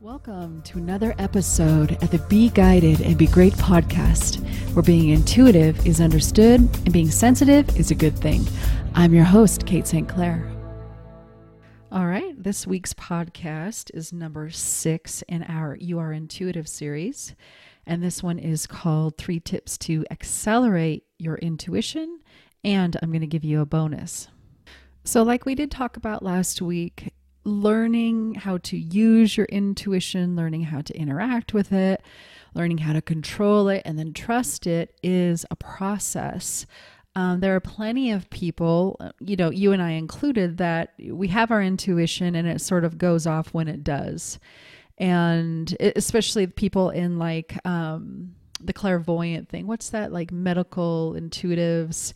Welcome to another episode at the Be Guided and Be Great podcast, where being intuitive is understood and being sensitive is a good thing. I'm your host, Kate St. Clair. All right, this week's podcast is number six in our You Are Intuitive series. And this one is called Three Tips to Accelerate Your Intuition. And I'm going to give you a bonus. So, like we did talk about last week, learning how to use your intuition, learning how to interact with it, learning how to control it, and then trust it is a process. Um, there are plenty of people, you know, you and I included, that we have our intuition and it sort of goes off when it does. And especially people in like um, the clairvoyant thing. What's that? Like medical intuitives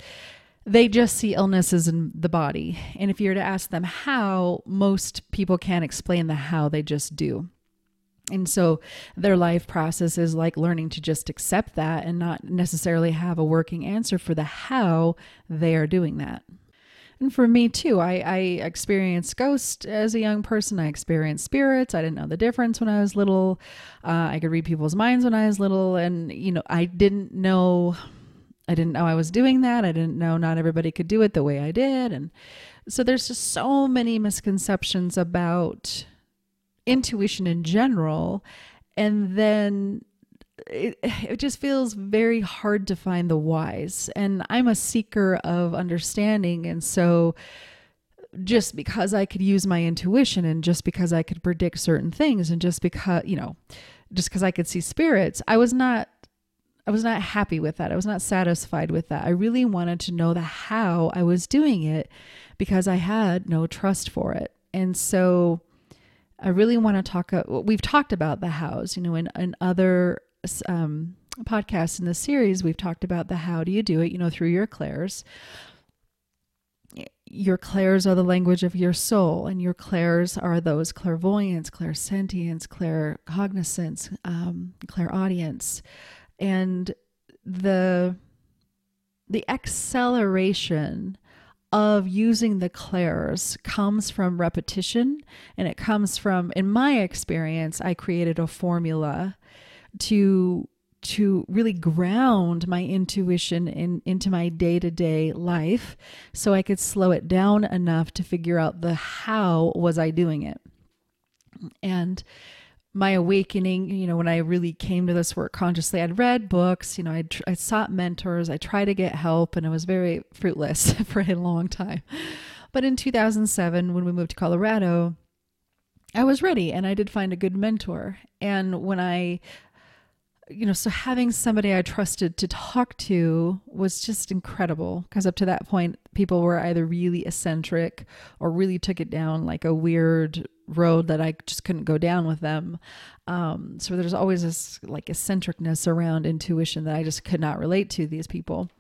they just see illnesses in the body. And if you were to ask them how, most people can't explain the how, they just do. And so their life process is like learning to just accept that and not necessarily have a working answer for the how they are doing that. And for me too, I, I experienced ghosts as a young person. I experienced spirits. I didn't know the difference when I was little. Uh, I could read people's minds when I was little. And, you know, I didn't know I didn't know I was doing that. I didn't know not everybody could do it the way I did. And so there's just so many misconceptions about intuition in general. And then it, it just feels very hard to find the whys. And I'm a seeker of understanding. And so just because I could use my intuition and just because I could predict certain things and just because, you know, just because I could see spirits, I was not I was not happy with that. I was not satisfied with that. I really wanted to know the how I was doing it because I had no trust for it. And so I really want to talk. Uh, we've talked about the hows, you know, in, in other um, podcasts in the series, we've talked about the how do you do it, you know, through your clairs. Your clairs are the language of your soul, and your clairs are those clairvoyance, clairsentience, claircognizance, um, clairaudience and the the acceleration of using the clairs comes from repetition and it comes from in my experience i created a formula to to really ground my intuition in into my day-to-day life so i could slow it down enough to figure out the how was i doing it. And my awakening, you know, when I really came to this work consciously, I'd read books, you know, I'd, I sought mentors, I tried to get help, and it was very fruitless for a long time. But in 2007, when we moved to Colorado, I was ready and I did find a good mentor. And when I, you know, so having somebody I trusted to talk to was just incredible because up to that point, people were either really eccentric or really took it down like a weird road that I just couldn't go down with them. Um, so there's always this like eccentricness around intuition that I just could not relate to these people.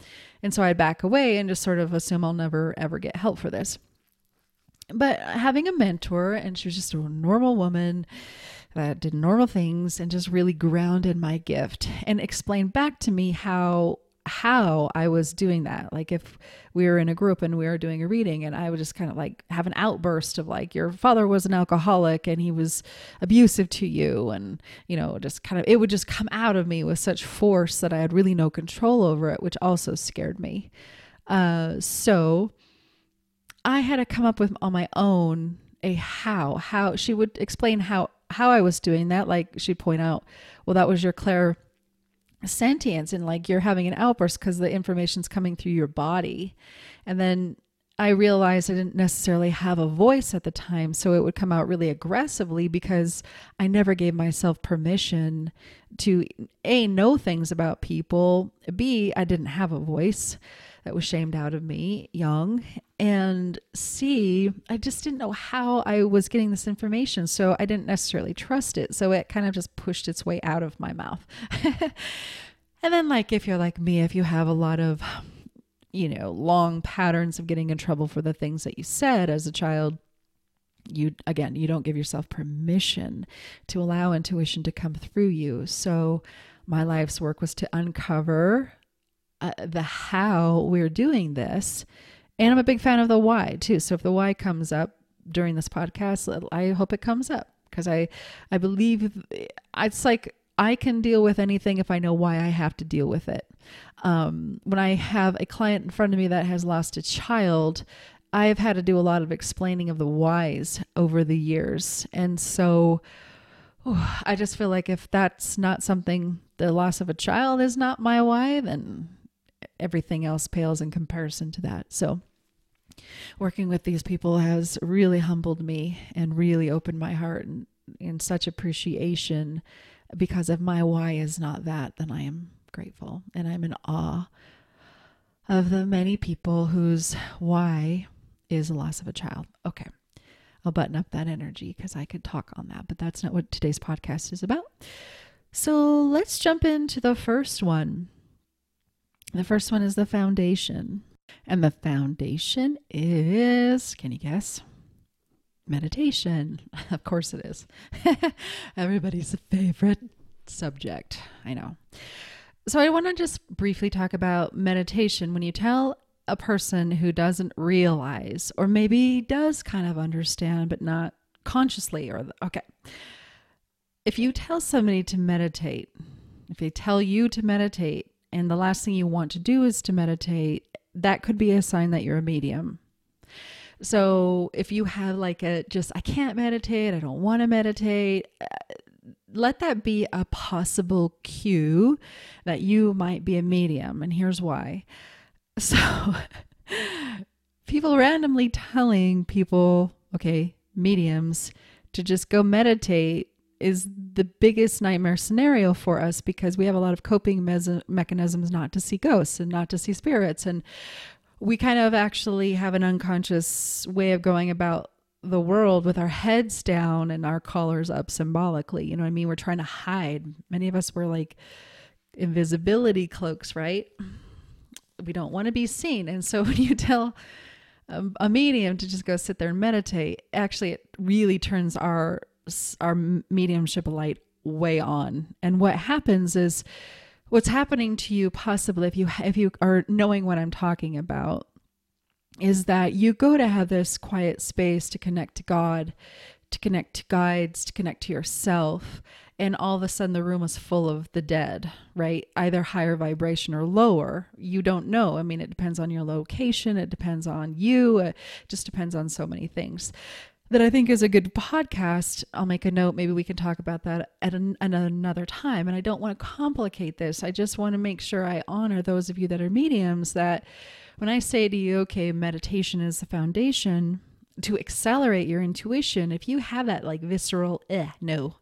And so I'd back away and just sort of assume I'll never ever get help for this. But having a mentor, and she was just a normal woman that did normal things and just really grounded my gift and explained back to me how how I was doing that. Like if we were in a group and we were doing a reading and I would just kind of like have an outburst of like your father was an alcoholic and he was abusive to you and you know just kind of it would just come out of me with such force that I had really no control over it, which also scared me. Uh so I had to come up with on my own a how how she would explain how how I was doing that like she'd point out well that was your clair sentience and like you're having an outburst because the information's coming through your body. And then I realized I didn't necessarily have a voice at the time, so it would come out really aggressively because I never gave myself permission to A, know things about people, B, I didn't have a voice that was shamed out of me young. And C, I just didn't know how I was getting this information. So I didn't necessarily trust it. So it kind of just pushed its way out of my mouth. and then, like, if you're like me, if you have a lot of, you know, long patterns of getting in trouble for the things that you said as a child, you again you don't give yourself permission to allow intuition to come through you so my life's work was to uncover uh, the how we're doing this. And I'm a big fan of the why too. So if the why comes up during this podcast, I hope it comes up because I I believe it's like I can deal with anything if I know why I have to deal with it. Um, when I have a client in front of me that has lost a child, I've had to do a lot of explaining of the whys over the years. And so oh, I just feel like if that's not something, the loss of a child is not my why, then everything else pales in comparison to that. So working with these people has really humbled me and really opened my heart and, in such appreciation because if my why is not that, then I am grateful and I'm in awe of the many people whose why is the loss of a child. Okay. I'll button up that energy because I could talk on that, but that's not what today's podcast is about. So let's jump into the first one. The first one is the foundation. And the foundation is, can you guess? Meditation. of course it is. Everybody's favorite subject. I know. So I want to just briefly talk about meditation. When you tell a person who doesn't realize, or maybe does kind of understand, but not consciously, or, okay. If you tell somebody to meditate, if they tell you to meditate, and the last thing you want to do is to meditate, that could be a sign that you're a medium. So if you have like a just, I can't meditate, I don't want to meditate, uh, let that be a possible cue that you might be a medium. And here's why. So people randomly telling people, okay, mediums, to just go meditate is the biggest nightmare scenario for us because we have a lot of coping me- mechanisms not to see ghosts and not to see spirits. And we kind of actually have an unconscious way of going about the world with our heads down and our collars up symbolically. You know what I mean? We're trying to hide. Many of us were like invisibility cloaks, right? we don't want to be seen. And so when you tell a medium to just go sit there and meditate, actually it really turns our our mediumship light way on. And what happens is what's happening to you possibly if you if you are knowing what I'm talking about is that you go to have this quiet space to connect to God, to connect to guides, to connect to yourself and all of a sudden the room is full of the dead, right? Either higher vibration or lower. You don't know. I mean, it depends on your location, it depends on you, it just depends on so many things. That I think is a good podcast. I'll make a note. Maybe we can talk about that at, an, another time. And I don't want to complicate this. I just want to make sure I honor those of you that are mediums that when I say to you, okay, meditation is the foundation, to accelerate your intuition, if you have that like visceral, eh, no,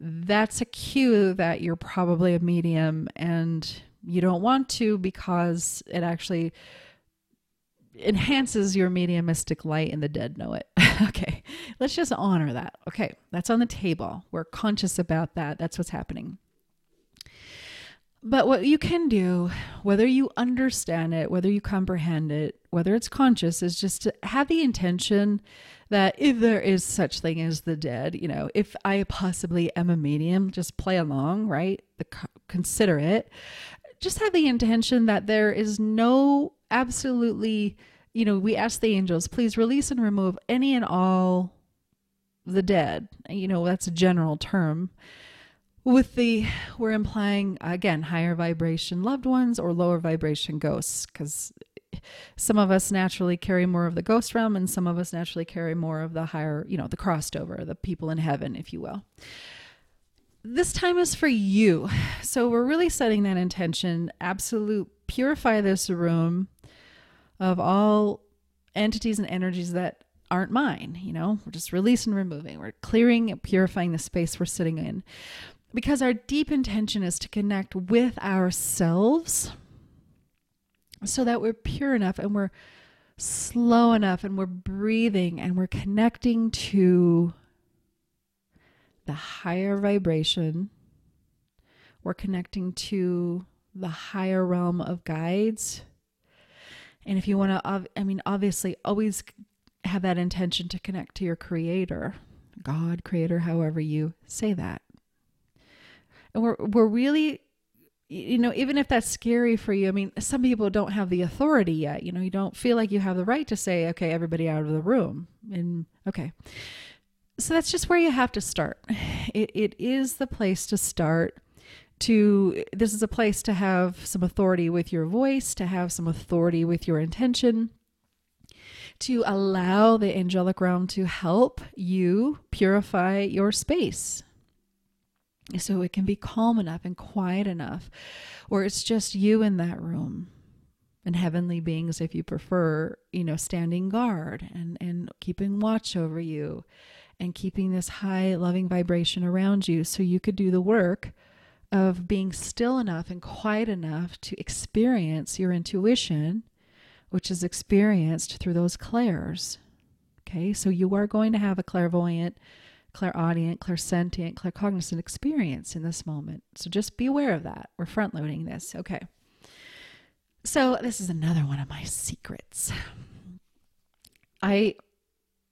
that's a cue that you're probably a medium and you don't want to because it actually enhances your mediumistic light and the dead know it. okay, let's just honor that. Okay, that's on the table. We're conscious about that. That's what's happening. But what you can do, whether you understand it, whether you comprehend it, whether it's conscious, is just to have the intention that if there is such thing as the dead, you know, if I possibly am a medium, just play along, right? The, consider it. Just have the intention that there is no absolutely, you know, we ask the angels, please release and remove any and all the dead. You know, that's a general term. With the we're implying again higher vibration loved ones or lower vibration ghosts because some of us naturally carry more of the ghost realm and some of us naturally carry more of the higher you know the crossed over the people in heaven if you will. This time is for you. So we're really setting that intention absolute purify this room of all entities and energies that aren't mine you know we're just releasing removing we're clearing and purifying the space we're sitting in because our deep intention is to connect with ourselves so that we're pure enough and we're slow enough and we're breathing and we're connecting to the higher vibration. We're connecting to the higher realm of guides. And if you want to, I mean, obviously, always have that intention to connect to your creator, God, creator, however you say that. And we're we're really you know even if that's scary for you i mean some people don't have the authority yet you know you don't feel like you have the right to say okay everybody out of the room and okay. So that's just where you have to start. It, it is the place to start to this is a place to have some authority with your voice, to have some authority with your intention, to allow the angelic realm to help you purify your space. So it can be calm enough and quiet enough where it's just you in that room and heavenly beings if you prefer, you know, standing guard and and keeping watch over you and keeping this high loving vibration around you so you could do the work of being still enough and quiet enough to experience your intuition, which is experienced through those clairs. Okay, so you are going to have a clairvoyant, clairaudient, clairsentient, claircognizant experience in this moment. So just be aware of that. We're front loading this. Okay. So this is another one of my secrets. I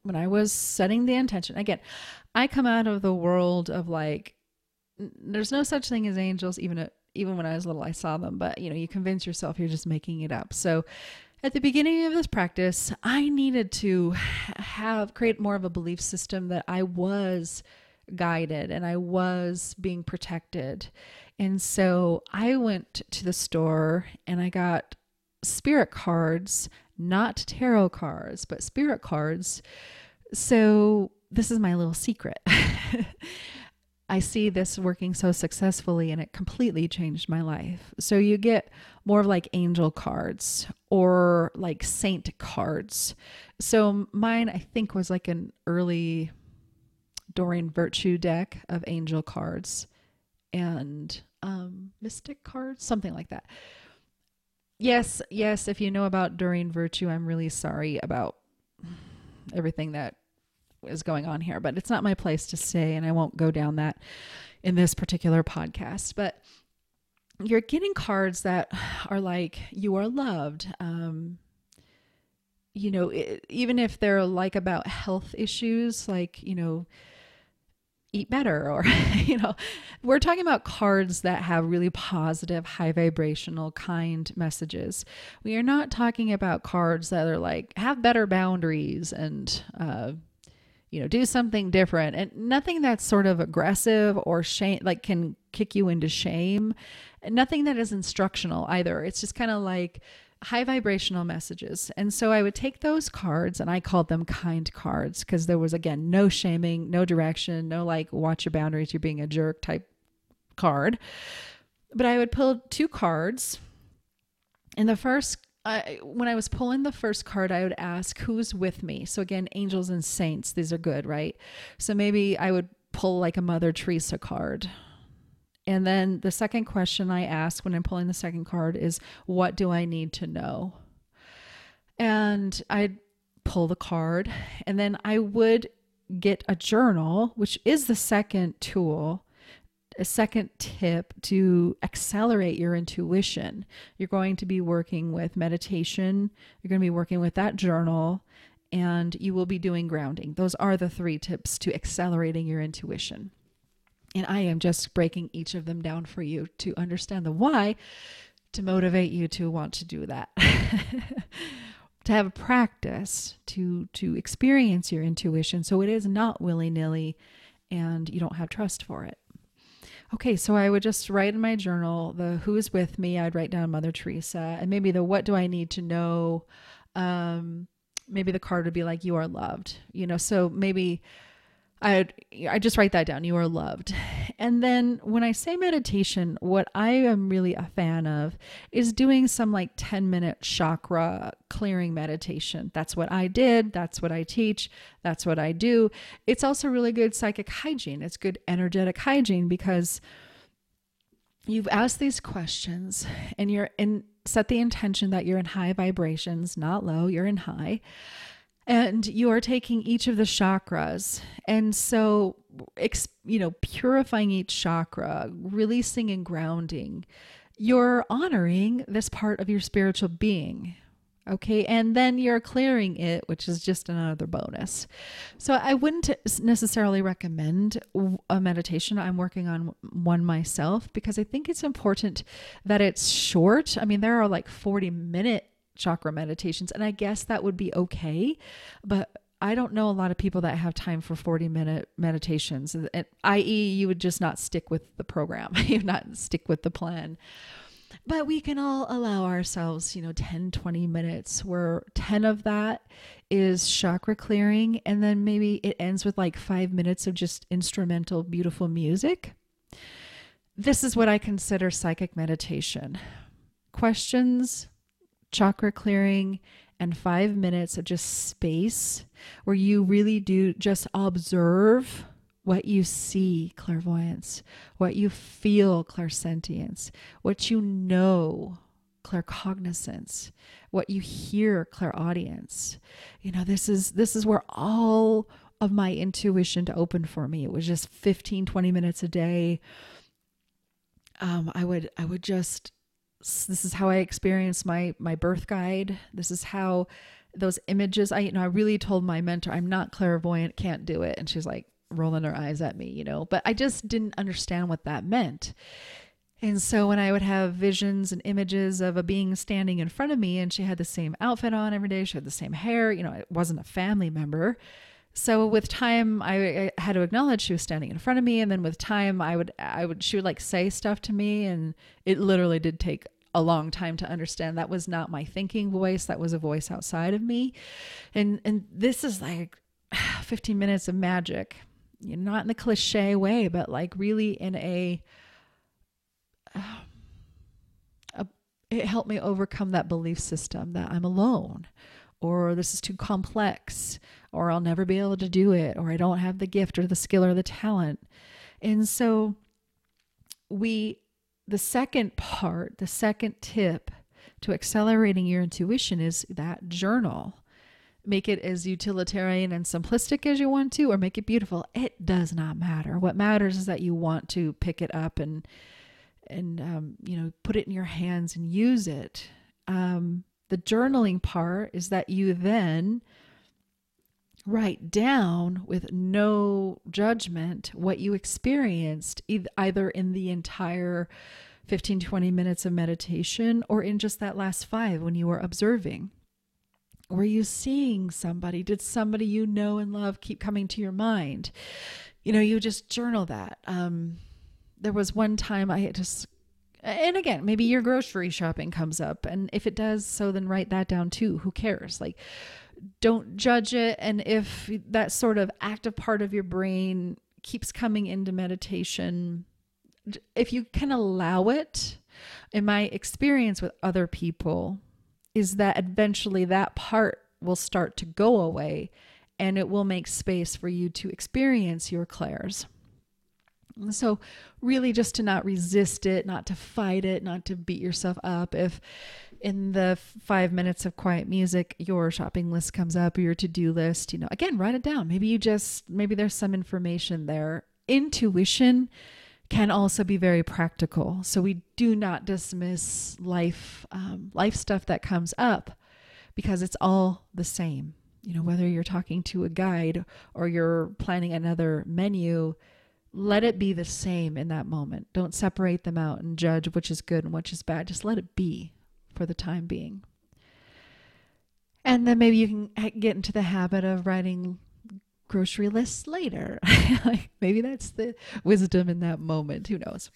when I was setting the intention, again, I come out of the world of like there's no such thing as angels even even when I was little I saw them but you know you convince yourself you're just making it up. So at the beginning of this practice I needed to have create more of a belief system that I was guided and I was being protected. And so I went to the store and I got spirit cards not tarot cards but spirit cards. So this is my little secret I see this working so successfully and it completely changed my life. So you get more of like angel cards or like saint cards. So mine, I think, was like an early Doreen Virtue deck of angel cards and um, mystic cards, something like that. Yes, yes, if you know about Doreen Virtue, I'm really sorry about everything that is going on here, but it's not my place to say, and I won't go down that in this particular podcast. But you're getting cards that are like, you are loved. Um, you know, it, even if they're like about health issues, like, you know, eat better or you know we're talking about cards that have really positive high vibrational kind messages we are not talking about cards that are like have better boundaries and uh, you know, do something different and nothing that's sort of aggressive or shame, like can kick you into shame. Nothing that is instructional either. It's just kind of like high vibrational messages. And so I would take those cards and I called them kind cards because there was, again, no shaming, no direction, no like, watch your boundaries, you're being a jerk type card. But I would pull two cards. And the first I, when I was pulling the first card, I would ask, who's with me? So again, angels and saints, these are good, right? So maybe I would pull like a Mother Teresa card. And then the second question I ask when I'm pulling the second card is, what do I need to know? And I'd pull the card, and then I would get a journal, which is the second tool a second tip to accelerate your intuition. You're going to be working with meditation, you're going to be working with that journal, and you will be doing grounding. Those are the three tips to accelerating your intuition. And I am just breaking each of them down for you to understand the why to motivate you to want to do that. to have a practice to to experience your intuition so it is not willy-nilly and you don't have trust for it okay, so I would just write in my journal the who's with me. I'd write down Mother Teresa and maybe the what do I need to know. Um, maybe the card would be like you are loved, you know. So maybe I I just write that down. You are loved. And then when I say meditation, what I am really a fan of is doing some like 10 minute chakra clearing meditation. That's what I did. That's what I teach. That's what I do. It's also really good psychic hygiene. It's good energetic hygiene because you've asked these questions and you're in set the intention that you're in high vibrations, not low, you're in high and you are taking each of the chakras. And so you know purifying each chakra releasing and grounding you're honoring this part of your spiritual being okay? And then you're clearing it which is just another bonus. So i wouldn't necessarily recommend a meditation. I'm working on one myself because i think it's important that it's short. I mean there are like 40 minute chakra meditations. And I guess that would be okay. But I don't know a lot of people that have time for 40 minute meditations, i.e., you would just not stick with the program, you would not stick with the plan. But we can all allow ourselves, you know, 10, 20 minutes where 10 of that is chakra clearing. And then maybe it ends with like five minutes of just instrumental, beautiful music. This is what I consider psychic meditation questions, chakra clearing, and five minutes of just space where you really do just observe what you see, clairvoyance, what you feel, clairsentience, what you know, claircognizance, what you hear, clairaudience. You know, this is this is where all of my intuition to open for me. It was just 15, 20 minutes a day. Um, I would I would just this is how I experienced my my birth guide. This is how those images I you know I really told my mentor I'm not clairvoyant, can't do it. And she's like, rolling her eyes at me, you know, but I just didn't understand what that meant. And so when I would have visions and images of a being standing in front of me and she had the same outfit on every day, she had the same hair, you know, it wasn't a family member. So with time I, I had to acknowledge she was standing in front of me and then with time I would I would she would like say stuff to me and it literally did take a long time to understand. That was not my thinking voice. That was a voice outside of me. And and this is like 15 minutes of magic. You know, not in the cliche way, but like really in a, uh, a it helped me overcome that belief system that I'm alone or this is too complex or I'll never be able to do it or I don't have the gift or the skill or the talent. And so we the second part, the second tip to accelerating your intuition is that journal. Make it as utilitarian and simplistic as you want to or make it beautiful. It does not matter. What matters is that you want to pick it up and and um, you know put it in your hands and use it. Um, the journaling part is that you then write down with no judgment what you experienced either in the entire 15 20 minutes of meditation or in just that last five when you were observing were you seeing somebody? Did somebody you know and love keep coming to your mind? You know, you just journal that. Um, there was one time I had just, and again, maybe your grocery shopping comes up. And if it does, so then write that down too. Who cares? Like, don't judge it. And if that sort of active part of your brain keeps coming into meditation, if you can allow it, in my experience with other people, is that eventually that part will start to go away and it will make space for you to experience your clairs. So, really, just to not resist it, not to fight it, not to beat yourself up. If in the five minutes of quiet music, your shopping list comes up your to do list, you know, again, write it down. Maybe you just, maybe there's some information there. Intuition can also be very practical. So we do not dismiss life um, life stuff that comes up because it's all the same. You know, whether you're talking to a guide or you're planning another menu, let it be the same in that moment. Don't separate them out and judge which is good and which is bad. Just let it be for the time being. And then maybe you can get into the habit of writing grocery lists later. like maybe that's the wisdom in that moment. Who knows?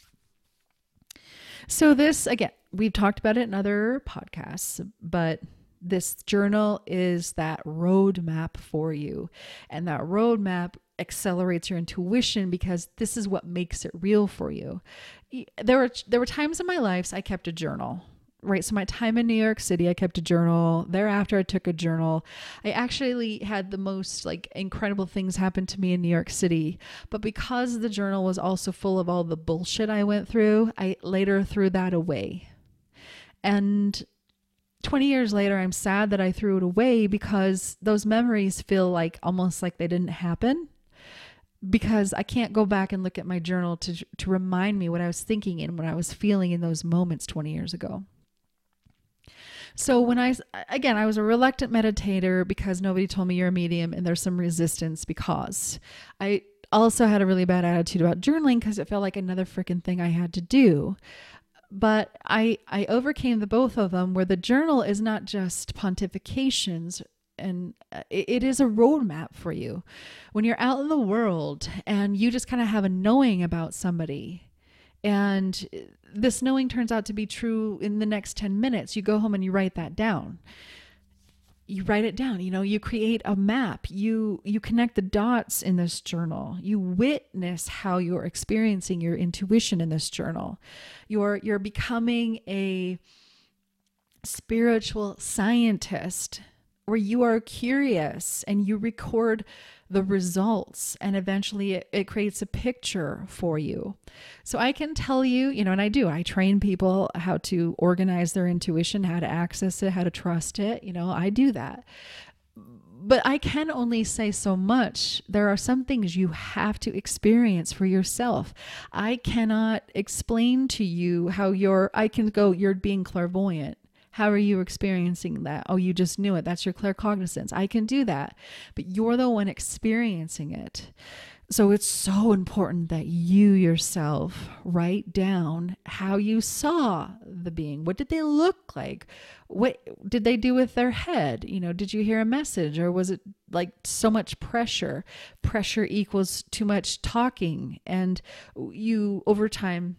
So, this again, we've talked about it in other podcasts, but this journal is that roadmap for you. And that roadmap accelerates your intuition because this is what makes it real for you. There were there were times in my life I kept a journal right so my time in new york city i kept a journal. Thereafter i took a journal. I actually had the most like incredible things happen to me in new york city. But because the journal was also full of all the bullshit i went through i later threw that away. And 20 years later i'm sad that i threw it away because those memories feel like almost like they didn't happen. Because I can't go back and look at my journal to to remind me what I was thinking and what I was feeling in those moments 20 years ago. So when I again, I was a reluctant meditator because nobody told me you're a medium and there's some resistance because I also had a really bad attitude about journaling because it felt like another freaking thing I had to do. But I I overcame the both of them where the journal is not just pontifications and uh, it, it is a roadmap for you when you're out in the world and you just kind of have a knowing about somebody and this knowing turns out to be true in the next 10 minutes. You go home and you write that down. You write it down you know you create a map. You you connect the dots in this journal. You witness how you're experiencing your intuition in this journal. You're you're becoming a spiritual scientist where you are curious and you record the results and eventually it, it, creates a picture for you. So I can tell you, you know, and I do, I train people how to organize their intuition, how to access it, how to trust it. You know, I do that. But I can only say so much. There are some things you have to experience for yourself. I cannot explain to you how you're, I can go, you're being clairvoyant how are you experiencing that? Oh, you just knew it. That's your claircognizance. I can do that. But you're the one experiencing it. So it's so important that you yourself write down how you saw the being. What did they look like? What did they do with their head? You know, did you hear a message or was it like so much pressure? Pressure equals too much talking. And you, over time,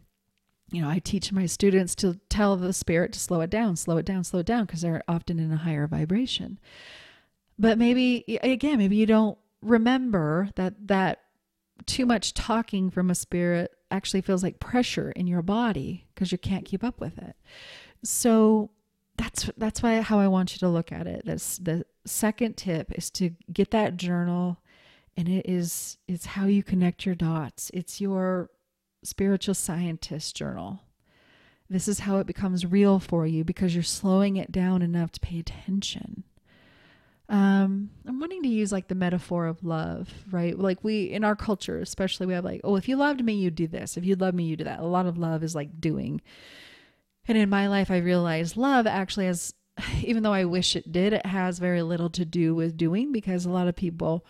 you know, I teach my students to tell the spirit to slow it down, slow it down, slow it down, because they're often in a higher vibration. But maybe, again, maybe you don't remember that that too much talking from a spirit actually feels like pressure in your body because you can't keep up with it. So that's that's why how I want you to look at it. That's the second tip is to get that journal and it is it's how you connect your dots. It's your spiritual scientist journal. This is how it becomes real for you because you're slowing it down enough to pay attention. Um, I'm wanting to use like the metaphor of love, right? Like we in our culture, especially, we have like, oh, if you loved me, you'd do this. If you love me, you'd do that. A lot of love is like doing. And in my life, I realized love actually has, even though I wish it did, it has very little to do with doing because a lot of people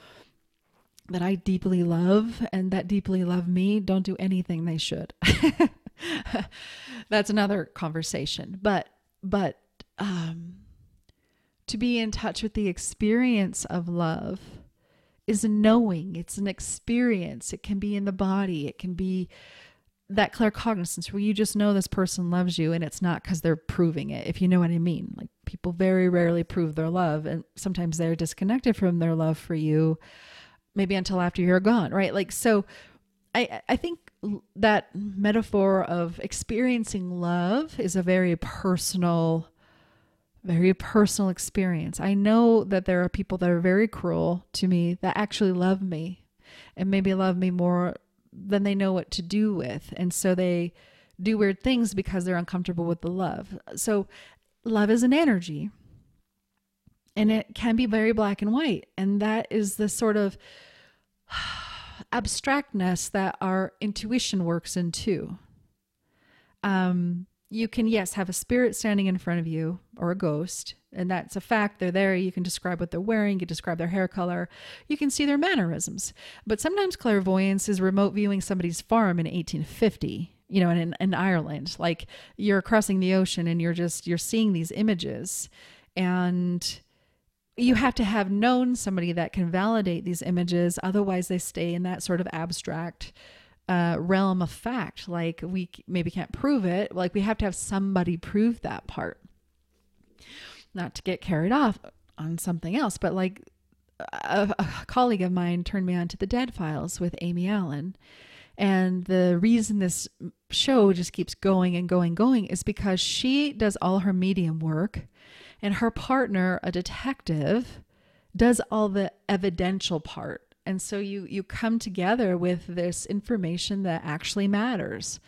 that I deeply love and that deeply love me don't do anything they should. That's another conversation. But but um to be in touch with the experience of love is knowing. It's an experience. It can be in the body. It can be that claircognizance where you just know this person loves you and it's not because they're proving it, if you know what I mean. Like people very rarely prove their love and sometimes they're disconnected from their love for you maybe until after you're gone, right? Like, so I, I think that metaphor of experiencing love is a very personal, very personal experience. I know that there are people that are very cruel to me that actually love me and maybe love me more than they know what to do with. And so they do weird things because they're uncomfortable with the love. So love is an energy and it can be very black and white. And that is the sort of abstractness that our intuition works into. Um, you can, yes, have a spirit standing in front of you or a ghost, and that's a fact. They're there. You can describe what they're wearing, you can describe their hair color, you can see their mannerisms. But sometimes clairvoyance is remote viewing somebody's farm in 1850 you know in, in ireland like you're crossing the ocean and you're just you're seeing these images and you have to have known somebody that can validate these images. Otherwise, they stay in that sort of abstract uh, realm of fact. Like we maybe can't prove it. Like we have to have somebody prove that part. Not to get carried off on something else, but like a, a colleague of mine turned me on to the Dead Files with Amy Allan. And the reason this show just keeps going and going, going is because she does all her medium work and her partner, a detective, does all the evidential part. And so you you come together with this information that actually matters.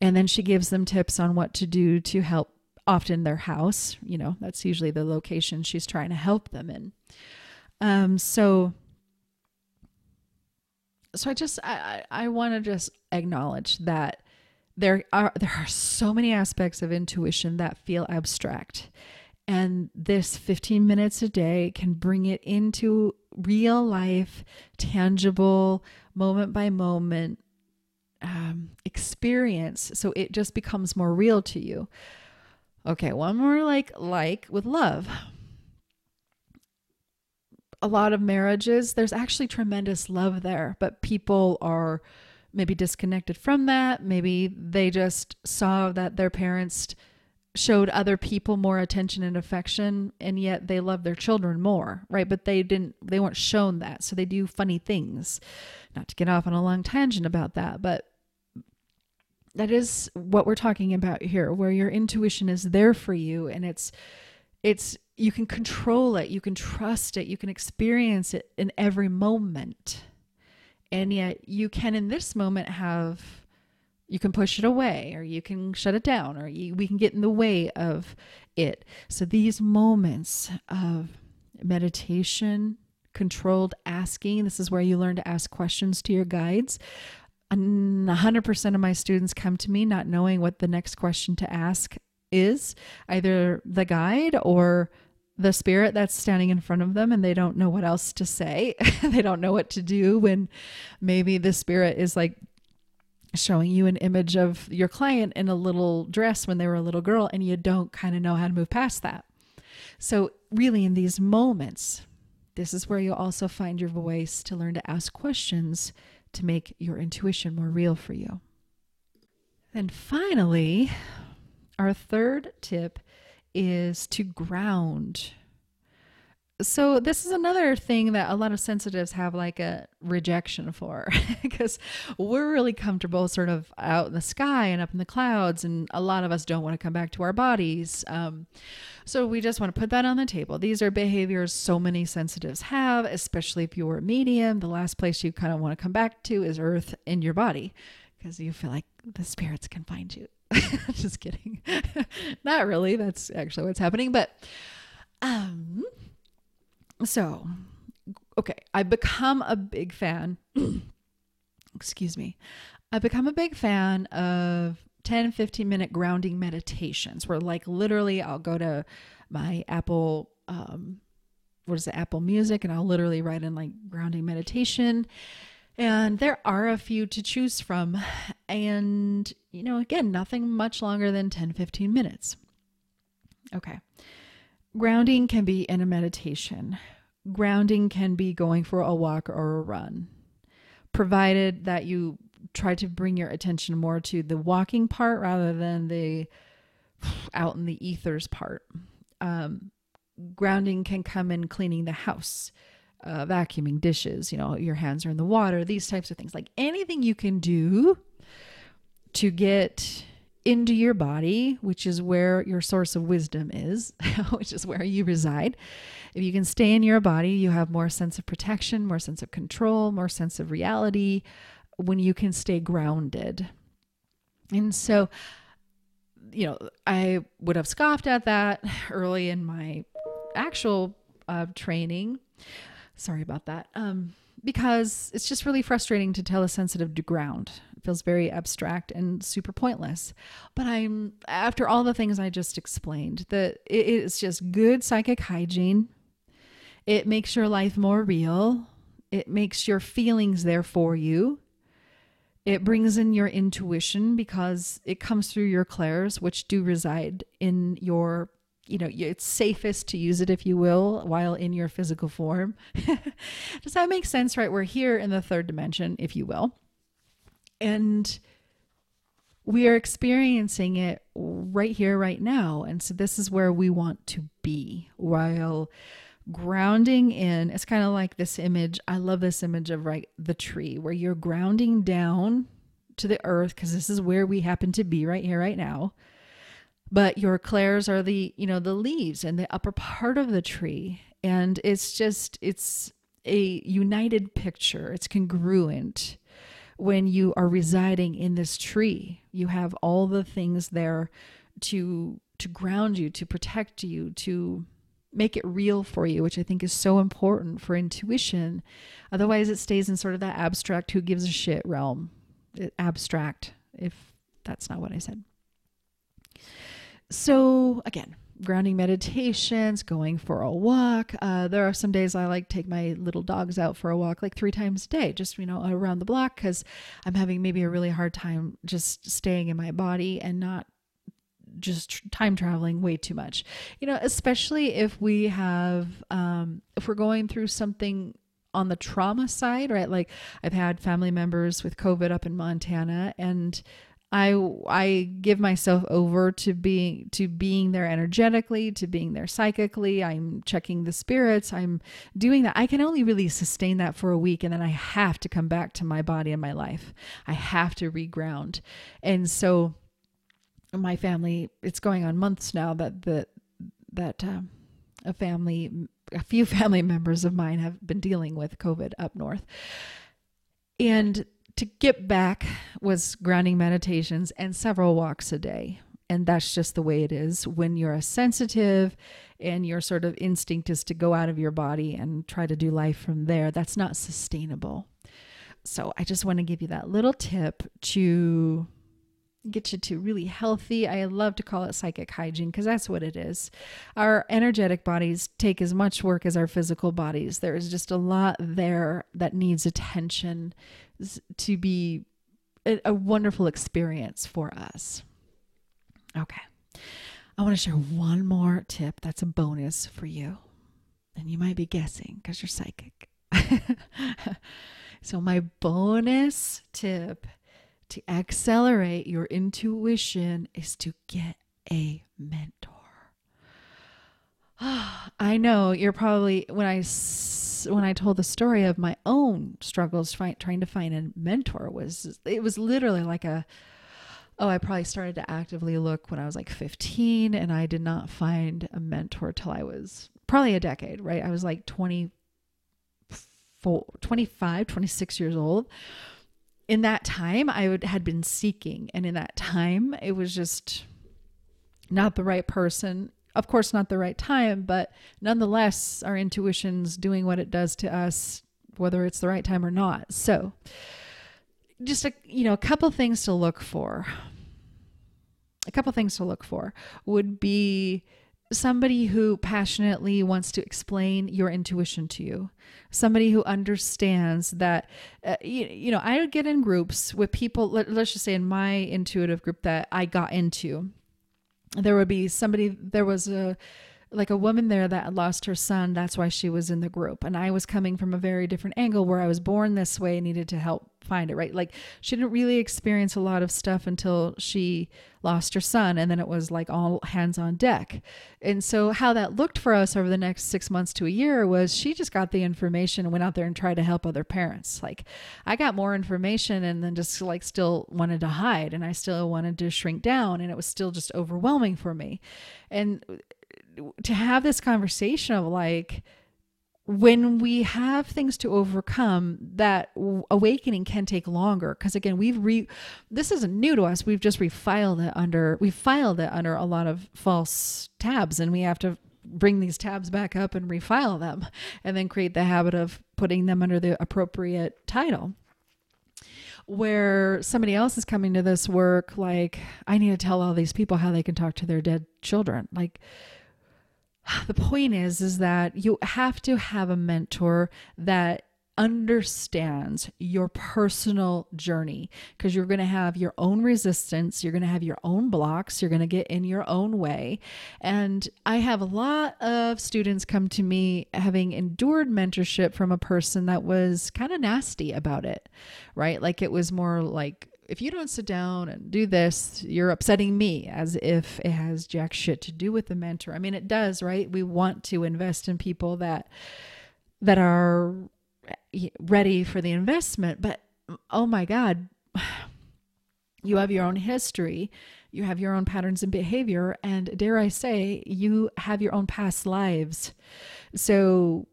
And then she gives them tips on what to do to help often their house, you know, that's usually the location she's trying to help them in. Um so so I just I I, want to just acknowledge that there are there are so many aspects of intuition that feel abstract and this 15 minutes a day can bring it into real life, tangible, moment by moment um, experience. So it just becomes more real to you. Okay, one more like like with love. a lot of marriages, there's actually tremendous love there, but people are maybe disconnected from that. Maybe they just saw that their parents showed other people more attention and affection and yet they love their children more right? But they didn't they weren't shown that. So they do funny things. Not to get off on a long tangent about that but that is what we're talking about here where your intuition is there for you and it's it's you can control it you can trust it you can experience it in every moment. And yet you can in this moment have you can push it away or you can shut it down or you, we can get in the way of it so these moments of meditation controlled asking this is where you learn to ask questions to your guides 100% of my students come to me not knowing what the next question to ask is either the guide or the spirit that's standing in front of them and they don't know what else to say. they don't know what to do when maybe the spirit is like showing you an image of your client in a little dress when they were a little girl and you don't kind of know how to move past that. So, really, in these moments, this is where you'll also find your voice to learn to ask questions to make your intuition more real for you. And finally, our third tip is to ground. So, this is another thing that a lot of sensitives have like a rejection for because we're really comfortable sort of out in the sky and up in the clouds, and a lot of us don't want to come back to our bodies. Um, so, we just want to put that on the table. These are behaviors so many sensitives have, especially if you're a medium. The last place you kind of want to come back to is Earth in your body because you feel like the spirits can find you. Just kidding. Not really. That's actually what's happening. But um so okay, I become a big fan. excuse me. I become a big fan of 10 15 minute grounding meditations where like literally I'll go to my Apple um what is it Apple Music and I'll literally write in like grounding meditation and there are a few to choose from. And, you know, again, nothing much longer than 10, 15 minutes. Okay. Grounding can be in a meditation, grounding can be going for a walk or a run, provided that you try to bring your attention more to the walking part rather than the out in the ethers part. Um, grounding can come in cleaning the house uh, vacuuming dishes, you know, your hands are in the water, these types of things. Like anything you can do to get into your body, which is where your source of wisdom is, which is where you reside. If you can stay in your body, you have more sense of protection, more sense of control, more sense of reality when you can stay grounded. And so, you know, I would have scoffed at that early in my actual uh, training Sorry about that. Um, because it's just really frustrating to tell a sensitive to ground. It feels very abstract and super pointless. But I'm after all the things I just explained, that it is just good psychic hygiene. It makes your life more real. It makes your feelings there for you. It brings in your intuition because it comes through your clairs, which do reside in your you know it's safest to use it if you will while in your physical form does that make sense right we're here in the third dimension if you will and we are experiencing it right here right now. And so this is where we want to be while grounding in. It's kind of like this image i love this image of right the tree where you're grounding down to the earth because this is where we happen to be right here right now. But your clairs are the you know the leaves and the upper part of the tree. And it's just it's a united picture. It's congruent when you are residing in this tree you have all the things there to to ground you to protect you to make it real for you which i think is so important for intuition. Otherwise it stays in sort of that abstract who gives a shit realm uh, abstract if that's not what i said. So, again, grounding meditations, going for a walk. Uh, there are some days I like take my little dogs out for a walk like three times a day, just you know around the block because I'm having maybe a really hard time just staying in my body and not just time traveling way too much. You know, especially if we have, um, if we're going through something on the trauma side, right? Like I've had family members with COVID up in Montana and I I give myself over to being to being there energetically, to being there psychically. I'm checking the spirits. I'm doing that. I can only really sustain that for a week and then I have to come back to my body and my life. I have to reground. And so my family, it's going on months now that the that um, a family a few family members of mine have been dealing with COVID up north. And to get back was grounding meditations and several walks a day. And that's just the way it is when you're a sensitive and your sort of instinct is to go out of your body and try to do life from there. That's not sustainable. So I just want to give you that little tip to get you to really healthy. I love to call it psychic hygiene because that's what it is. Our energetic bodies take as much work as our physical bodies. There is just a lot there that needs attention to be a, a wonderful experience for us. Okay. I want to share one more tip that's a bonus for you. And you might be guessing because you're psychic. so, my bonus tip to accelerate your intuition is to get a mentor. I know you're probably when I when I told the story of my own struggles trying to find a mentor was it was literally like a oh I probably started to actively look when I was like 15 and I did not find a mentor till I was probably a decade right I was like 24 25 26 years old in that time I would, had been seeking and in that time it was just not the right person. Of course not the right time but nonetheless our intuition's doing what it does to us whether it's the right time or not. So just a you know a couple things to look for. A couple things to look for would be somebody who passionately wants to explain your intuition to you. Somebody who understands that uh, you, you know i get in groups with people let, let's just say in my intuitive group that i got into there would be somebody there was a like a woman there that lost her son that's why she was in the group. And i was coming from a very different angle where i was born this way and needed to help find it right? Like she didn't really experience a lot of stuff until she lost her son and then it was like all hands on deck. And so how that looked for us over the next six months to a year was she just got the information and went out there and tried to help other parents. Like i got more information and then just like still wanted to hide and i still wanted to shrink down and it was still just overwhelming for me. And to have this conversation of like when we have things to overcome that awakening can take longer. Because again we've re this isn't new to us. We've just refiled it under we filed it under a lot of false tabs and we have to bring these tabs back up and refile them and then create the habit of putting them under the appropriate title. Where somebody else is coming to this work like i need to tell all these people how they can talk to their dead children. Like the point is is that you have to have a mentor that understands your personal journey because you're going to have your own resistance, you're going to have your own blocks, you're going to get in your own way. And I have a lot of students come to me having endured mentorship from a person that was kind of nasty about it, right? Like it was more like if you don't sit down and do this, you're upsetting me as if it has jack shit to do with the mentor. I mean, it does, right? We want to invest in people that that are ready for the investment, but oh my god, you have your own history, you have your own patterns and behavior, and dare I say, you have your own past lives. So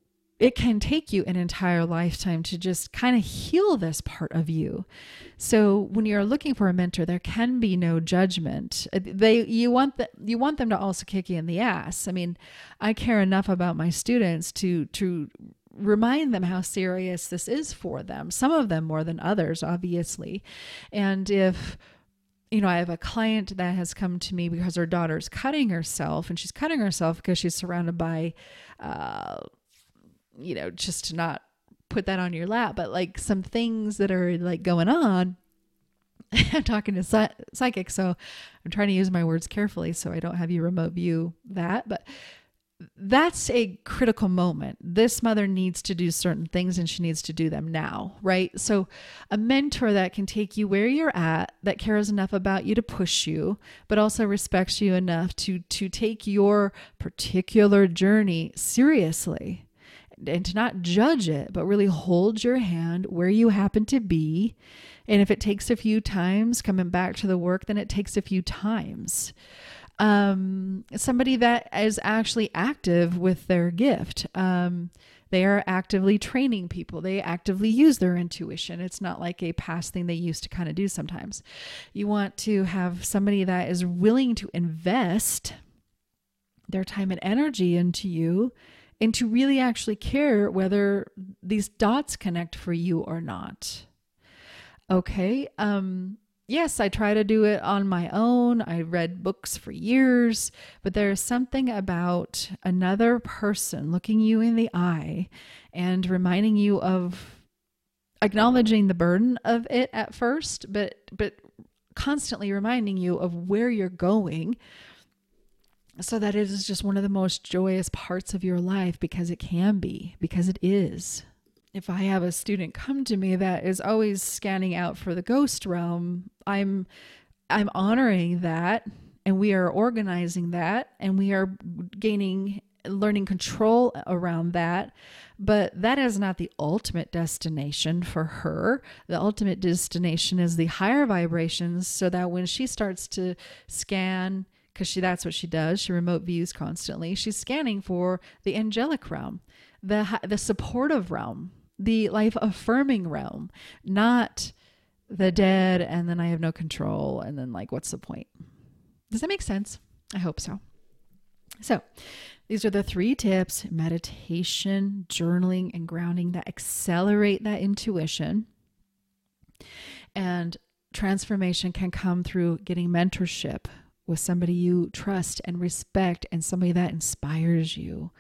it can take you an entire lifetime to just kind of heal this part of you. So when you're looking for a mentor, there can be no judgment. Uh, they you want the, you want them to also kick you in the ass. I mean, I care enough about my students to to remind them how serious this is for them. Some of them more than others, obviously. And if you know, I have a client that has come to me because her daughter's cutting herself, and she's cutting herself because she's surrounded by uh, you know, just to not put that on your lap, but like some things that are like going on. I'm talking to psy- psychics, so I'm trying to use my words carefully so I don't have you remote view that. But that's a critical moment. This mother needs to do certain things and she needs to do them now, right? So, a mentor that can take you where you're at, that cares enough about you to push you, but also respects you enough to to take your particular journey seriously and to not judge it, but really hold your hand where you happen to be. And if it takes a few times coming back to the work, then it takes a few times um, somebody that is actually active with their gift. Um, they are actively training people. They actively use their intuition. It's not like a past thing they used to kind of do sometimes. You want to have somebody that is willing to invest their time and energy into you and to really actually care whether these dots connect for you or not. Okay. Um, yes, I try to do it on my own. I read books for years, but there's something about another person looking you in the eye and reminding you of acknowledging the burden of it at first, but but constantly reminding you of where you're going so that it is just one of the most joyous parts of your life because it can be, because it is. If I have a student come to me that is always scanning out for the ghost realm, I'm I'm honoring that and we are organizing that and we are gaining learning control around that. But that is not the ultimate destination for her. The ultimate destination is the higher vibrations so that when she starts to scan because she that's what she does she remote views constantly she's scanning for the angelic realm the the supportive realm the life affirming realm, not the dead and then I have no control and then like what's the point? Does that make sense? I hope so. So, these are the three tips meditation, journaling, and grounding that accelerate that intuition. And transformation can come through getting mentorship with somebody you trust and respect and somebody that inspires you.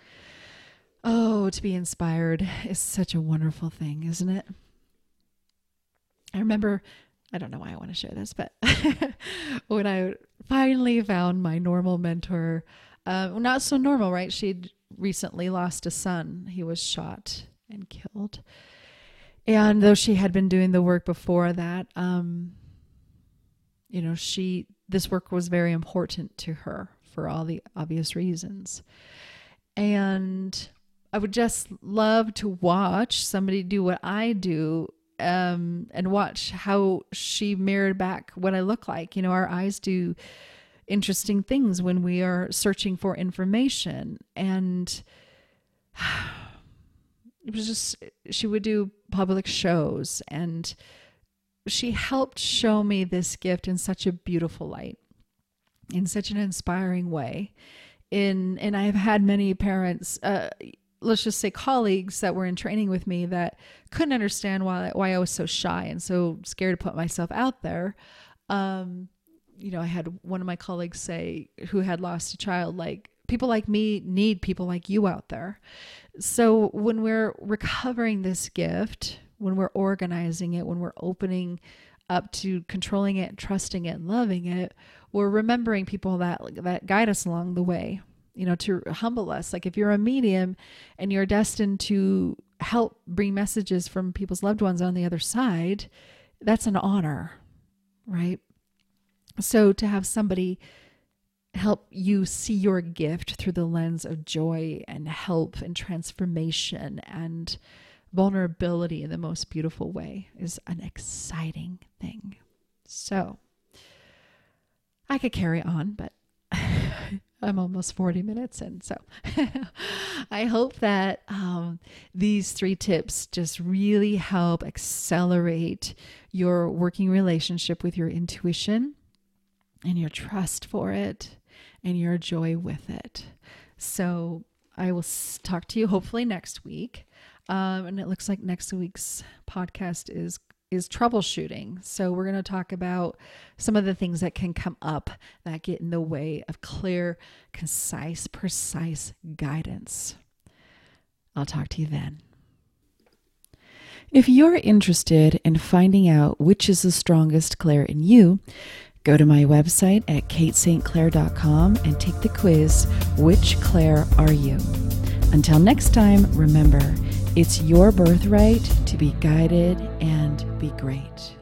Oh, to be inspired is such a wonderful thing, isn't it? I remember, I don't know why I want to share this, but when I finally found my normal mentor, uh, not so normal, right? She'd recently lost a son. He was shot and killed. And though she had been doing the work before that, um, you know, she, this work was very important to her for all the obvious reasons. And I would just love to watch somebody do what I do um, and watch how she mirrored back what I look like. You know, our eyes do interesting things when we are searching for information. And it was just, she would do public shows and she helped show me this gift in such a beautiful light, in such an inspiring way. In, and I've had many parents, uh, let's just say colleagues that were in training with me that couldn't understand why why I was so shy and so scared to put myself out there. Um, you know, I had one of my colleagues say who had lost a child like people like me need people like you out there. So when we're recovering this gift, when we're organizing it, when we're opening up to controlling it, trusting it, and loving it, we're remembering people that that guide us along the way you know, to humble us. Like if you're a medium and you're destined to help bring messages from people's loved ones on the other side, that's an honor, right? So to have somebody help you see your gift through the lens of joy and help and transformation and vulnerability in the most beautiful way is an exciting thing. So I could carry on, but I'm almost 40 minutes in. So I hope that um, these three tips just really help accelerate your working relationship with your intuition and your trust for it and your joy with it. So I will talk to you hopefully next week. Um, and it looks like next week's podcast is is troubleshooting. So we're going to talk about some of the things that can come up that get in the way of clear, concise, precise guidance. I'll talk to you then. If you're interested in finding out which is the strongest clair in you, go to my website at katestclair.com and take the quiz Which Clair Are You? Until next time, remember, it's your birthright to be guided and be great.